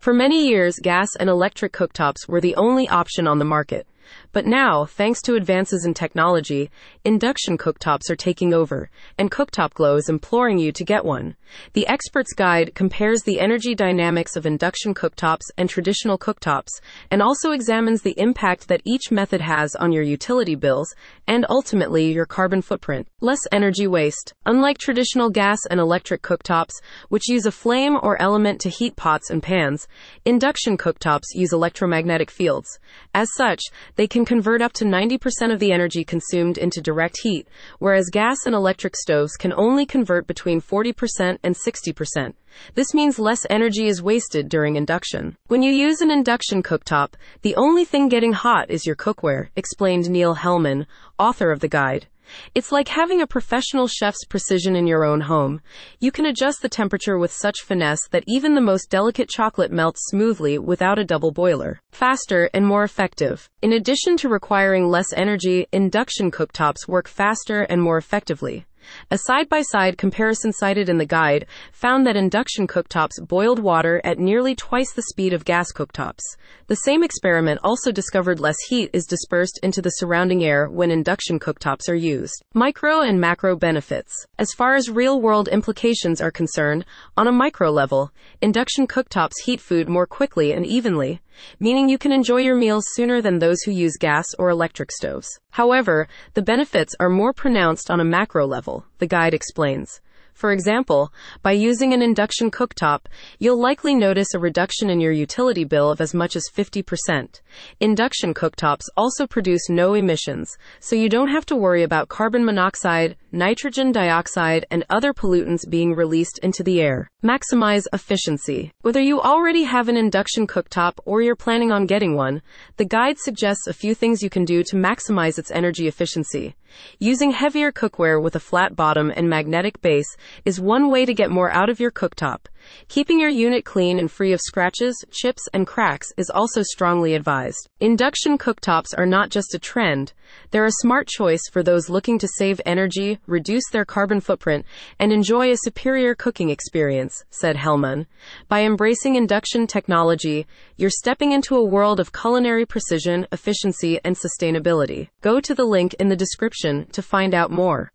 For many years, gas and electric cooktops were the only option on the market. But now, thanks to advances in technology, induction cooktops are taking over, and CookTopGlow is imploring you to get one. The Expert's Guide compares the energy dynamics of induction cooktops and traditional cooktops, and also examines the impact that each method has on your utility bills and ultimately your carbon footprint. Less energy waste. Unlike traditional gas and electric cooktops, which use a flame or element to heat pots and pans, induction cooktops use electromagnetic fields. As such, they can convert up to 90% of the energy consumed into direct heat, whereas gas and electric stoves can only convert between 40% and 60%. This means less energy is wasted during induction. When you use an induction cooktop, the only thing getting hot is your cookware, explained Neil Hellman, author of the guide. It's like having a professional chef's precision in your own home. You can adjust the temperature with such finesse that even the most delicate chocolate melts smoothly without a double boiler. Faster and more effective. In addition to requiring less energy, induction cooktops work faster and more effectively. A side by side comparison cited in the guide found that induction cooktops boiled water at nearly twice the speed of gas cooktops. The same experiment also discovered less heat is dispersed into the surrounding air when induction cooktops are used. Micro and macro benefits. As far as real world implications are concerned, on a micro level, induction cooktops heat food more quickly and evenly meaning you can enjoy your meals sooner than those who use gas or electric stoves. However, the benefits are more pronounced on a macro level, the guide explains. For example, by using an induction cooktop, you'll likely notice a reduction in your utility bill of as much as 50%. Induction cooktops also produce no emissions, so you don't have to worry about carbon monoxide, nitrogen dioxide, and other pollutants being released into the air. Maximize efficiency. Whether you already have an induction cooktop or you're planning on getting one, the guide suggests a few things you can do to maximize its energy efficiency. Using heavier cookware with a flat bottom and magnetic base is one way to get more out of your cooktop. Keeping your unit clean and free of scratches, chips, and cracks is also strongly advised. Induction cooktops are not just a trend, they're a smart choice for those looking to save energy, reduce their carbon footprint, and enjoy a superior cooking experience, said Hellman. By embracing induction technology, you're stepping into a world of culinary precision, efficiency, and sustainability. Go to the link in the description to find out more.